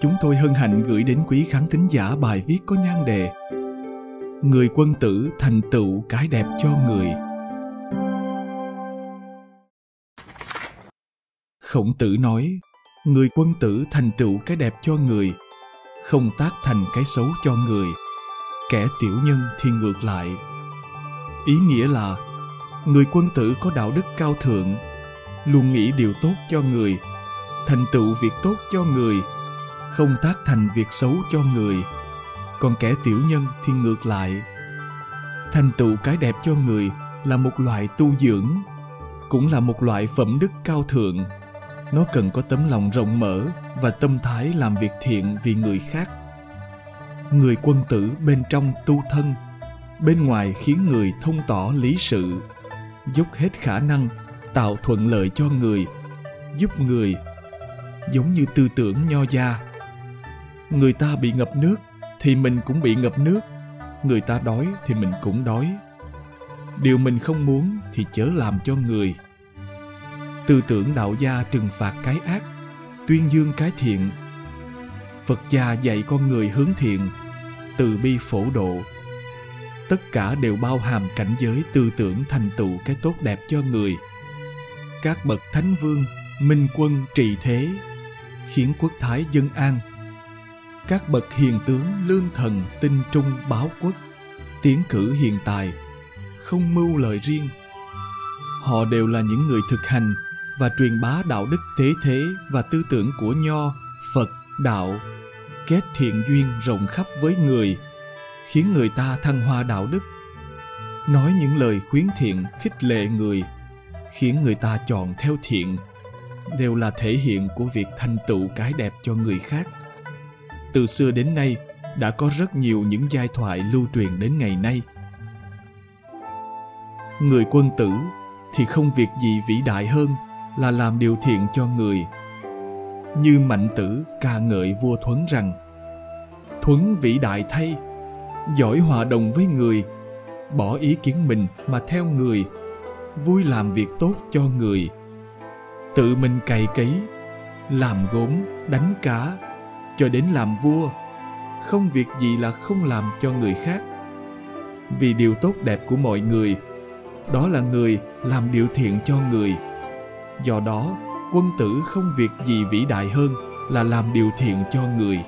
chúng tôi hân hạnh gửi đến quý khán thính giả bài viết có nhan đề Người quân tử thành tựu cái đẹp cho người. Khổng tử nói, người quân tử thành tựu cái đẹp cho người, không tác thành cái xấu cho người. Kẻ tiểu nhân thì ngược lại. Ý nghĩa là, người quân tử có đạo đức cao thượng, luôn nghĩ điều tốt cho người, thành tựu việc tốt cho người – không tác thành việc xấu cho người. Còn kẻ tiểu nhân thì ngược lại. Thành tựu cái đẹp cho người là một loại tu dưỡng, cũng là một loại phẩm đức cao thượng. Nó cần có tấm lòng rộng mở và tâm thái làm việc thiện vì người khác. Người quân tử bên trong tu thân, bên ngoài khiến người thông tỏ lý sự, dốc hết khả năng tạo thuận lợi cho người, giúp người, giống như tư tưởng nho gia người ta bị ngập nước thì mình cũng bị ngập nước. Người ta đói thì mình cũng đói. Điều mình không muốn thì chớ làm cho người. Tư tưởng đạo gia trừng phạt cái ác, tuyên dương cái thiện. Phật gia dạy con người hướng thiện, từ bi phổ độ. Tất cả đều bao hàm cảnh giới tư tưởng thành tựu cái tốt đẹp cho người. Các bậc thánh vương, minh quân trị thế, khiến quốc thái dân an các bậc hiền tướng lương thần tinh trung báo quốc. Tiến cử hiền tài, không mưu lợi riêng. Họ đều là những người thực hành và truyền bá đạo đức tế thế và tư tưởng của nho, phật, đạo. Kết thiện duyên rộng khắp với người, khiến người ta thăng hoa đạo đức. Nói những lời khuyến thiện, khích lệ người, khiến người ta chọn theo thiện, đều là thể hiện của việc thành tựu cái đẹp cho người khác từ xưa đến nay, đã có rất nhiều những giai thoại lưu truyền đến ngày nay. Người quân tử thì không việc gì vĩ đại hơn là làm điều thiện cho người. Như mạnh tử ca ngợi vua thuấn rằng, thuấn vĩ đại thay, giỏi hòa đồng với người, bỏ ý kiến mình mà theo người, vui làm việc tốt cho người. Tự mình cày cấy, làm gốm, đánh cá cho đến làm vua. Không việc gì là không làm cho người khác. Vì điều tốt đẹp của mọi người, đó là người làm điều thiện cho người. Do đó, quân tử không việc gì vĩ đại hơn là làm điều thiện cho người.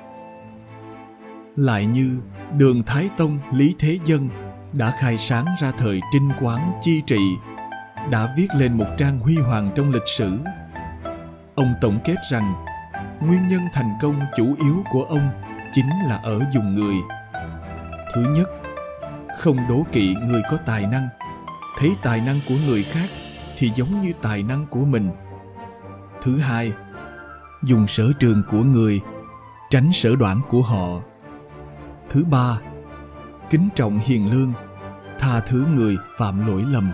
Lại như đường thái tông lý thế dân đã khai sáng ra thời trinh quán chi trị, đã viết lên một trang huy hoàng trong lịch sử. Ông tổng kết rằng nguyên nhân thành công chủ yếu của ông chính là ở dùng người. Thứ nhất, không đố kỵ người có tài năng. Thấy tài năng của người khác thì giống như tài năng của mình. Thứ hai, dùng sở trường của người, tránh sở đoản của họ. Thứ ba, kính trọng hiền lương, tha thứ người phạm lỗi lầm.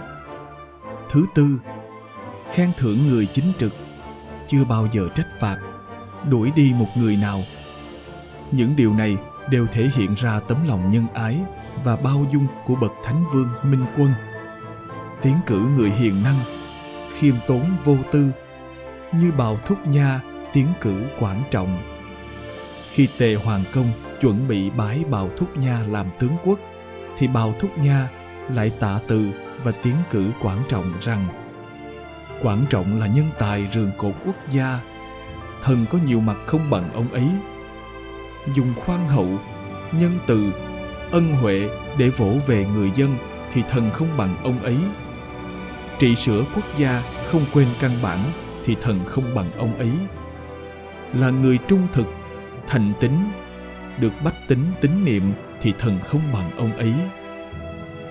Thứ tư, khen thưởng người chính trực, chưa bao giờ trách phạt đuổi đi một người nào. Những điều này đều thể hiện ra tấm lòng nhân ái và bao dung của bậc thánh vương minh quân. Tiến cử người hiền năng, khiêm tốn vô tư, như bào thúc nha tiến cử quản trọng. Khi tề hoàng công chuẩn bị bái bào thúc nha làm tướng quốc, thì bào thúc nha lại tạ từ và tiến cử quản trọng rằng, quản trọng là nhân tài rường cột quốc gia thần có nhiều mặt không bằng ông ấy. Dùng khoan hậu, nhân từ, ân huệ để vỗ về người dân thì thần không bằng ông ấy. Trị sửa quốc gia không quên căn bản thì thần không bằng ông ấy. Là người trung thực, thành tín, được bách tính tín niệm thì thần không bằng ông ấy.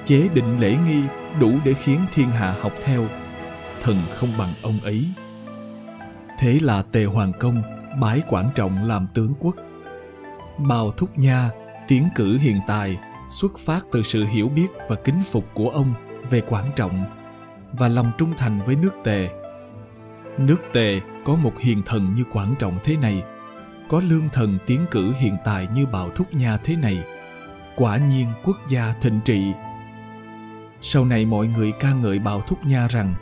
Chế định lễ nghi đủ để khiến thiên hạ học theo, thần không bằng ông ấy. Thế là Tề Hoàng Công bái Quảng Trọng làm tướng quốc. Bào Thúc Nha, tiến cử hiện tài, xuất phát từ sự hiểu biết và kính phục của ông về Quảng trọng và lòng trung thành với nước tề. Nước tề có một hiền thần như Quảng trọng thế này, có lương thần tiến cử hiện tài như bào thúc nha thế này. Quả nhiên quốc gia thịnh trị. Sau này mọi người ca ngợi bào thúc nha rằng,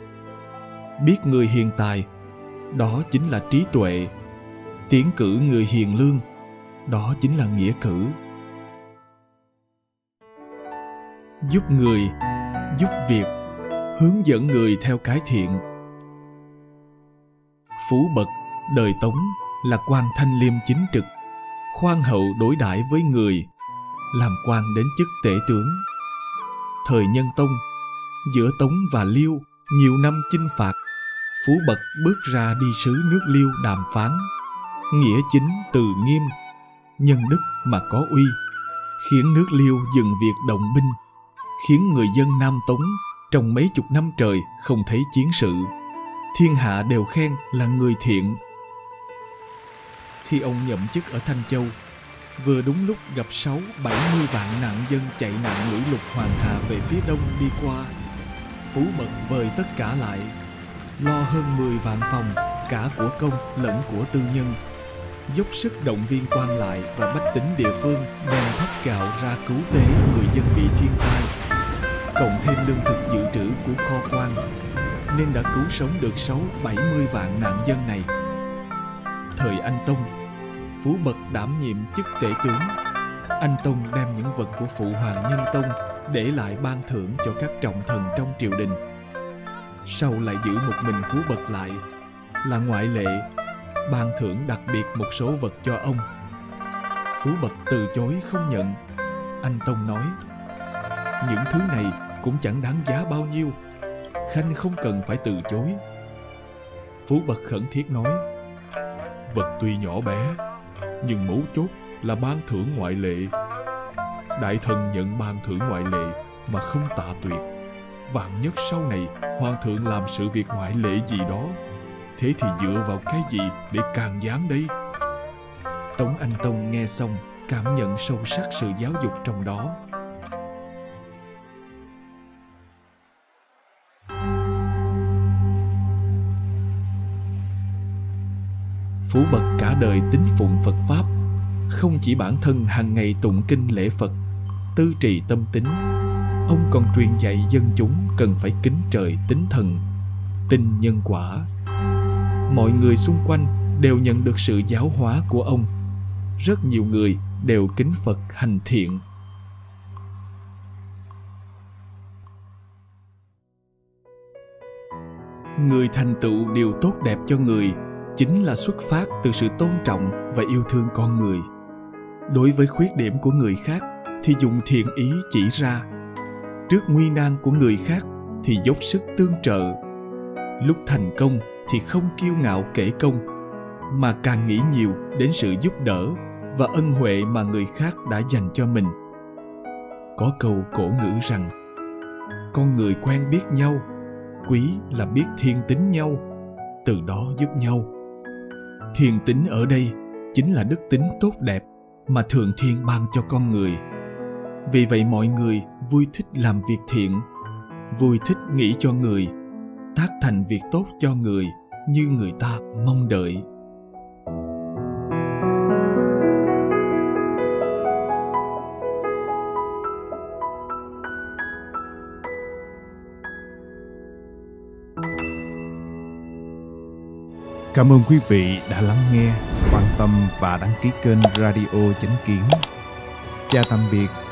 biết người hiền tài đó chính là trí tuệ. Tiến cử người hiền lương, đó chính là nghĩa cử. Giúp người, giúp việc, hướng dẫn người theo cái thiện. Phú bậc, đời tống là quan thanh liêm chính trực, khoan hậu đối đãi với người, làm quan đến chức tể tướng. Thời nhân tông, giữa tống và liêu, nhiều năm chinh phạt phú Bật bước ra đi sứ nước liêu đàm phán. Nghĩa chính từ nghiêm, nhân đức mà có uy, khiến nước liêu dừng việc động binh, khiến người dân nam tống trong mấy chục năm trời không thấy chiến sự. Thiên hạ đều khen là người thiện. Khi ông nhậm chức ở thanh châu, vừa đúng lúc gặp sáu bảy mươi vạn nạn dân chạy nạn lũ lụt hoàng hà về phía đông đi qua, phú bật vời tất cả lại lo hơn 10 vạn phòng, cả của công lẫn của tư nhân. Dốc sức động viên quan lại và bách tính địa phương đem thóc gạo ra cứu tế người dân bị thiên tai. Cộng thêm lương thực dự trữ của kho quan, nên đã cứu sống được sáu, bảy mươi vạn nạn dân này. Thời anh tông, phú Bật đảm nhiệm chức tể tướng. Anh tông đem những vật của phụ hoàng nhân tông để lại ban thưởng cho các trọng thần trong triều đình sau lại giữ một mình phú bật lại. Là ngoại lệ, ban thưởng đặc biệt một số vật cho ông. Phú bật từ chối không nhận. Anh tông nói, những thứ này cũng chẳng đáng giá bao nhiêu. Khanh không cần phải từ chối. Phú bật khẩn thiết nói, vật tuy nhỏ bé, nhưng mấu chốt là ban thưởng ngoại lệ. Đại thần nhận ban thưởng ngoại lệ mà không tạ tuyệt vạn nhất sau này hoàng thượng làm sự việc ngoại lệ gì đó, thế thì dựa vào cái gì để càng gián đây? Tống anh tông nghe xong, cảm nhận sâu sắc sự giáo dục trong đó. Phú Bậc cả đời tín phụng Phật Pháp, Không chỉ bản thân hàng ngày tụng kinh lễ Phật, Tư trì tâm tính Ông còn truyền dạy dân chúng cần phải kính trời tính thần, Tin nhân quả. Mọi người xung quanh đều nhận được sự giáo hóa của ông. Rất nhiều người đều kính Phật hành thiện. Người thành tựu điều tốt đẹp cho người chính là xuất phát từ sự tôn trọng và yêu thương con người. Đối với khuyết điểm của người khác thì dùng thiện ý chỉ ra trước nguy nan của người khác thì dốc sức tương trợ. Lúc thành công thì không kiêu ngạo kể công, mà càng nghĩ nhiều đến sự giúp đỡ và ân huệ mà người khác đã dành cho mình. Có câu cổ ngữ rằng, con người quen biết nhau, quý là biết thiên tính nhau, từ đó giúp nhau. Thiên tính ở đây chính là đức tính tốt đẹp mà thượng thiên ban cho con người vì vậy mọi người vui thích làm việc thiện vui thích nghĩ cho người tác thành việc tốt cho người như người ta mong đợi Cảm ơn quý vị đã lắng nghe, quan tâm và đăng ký kênh Radio Chánh Kiến. Chào tạm biệt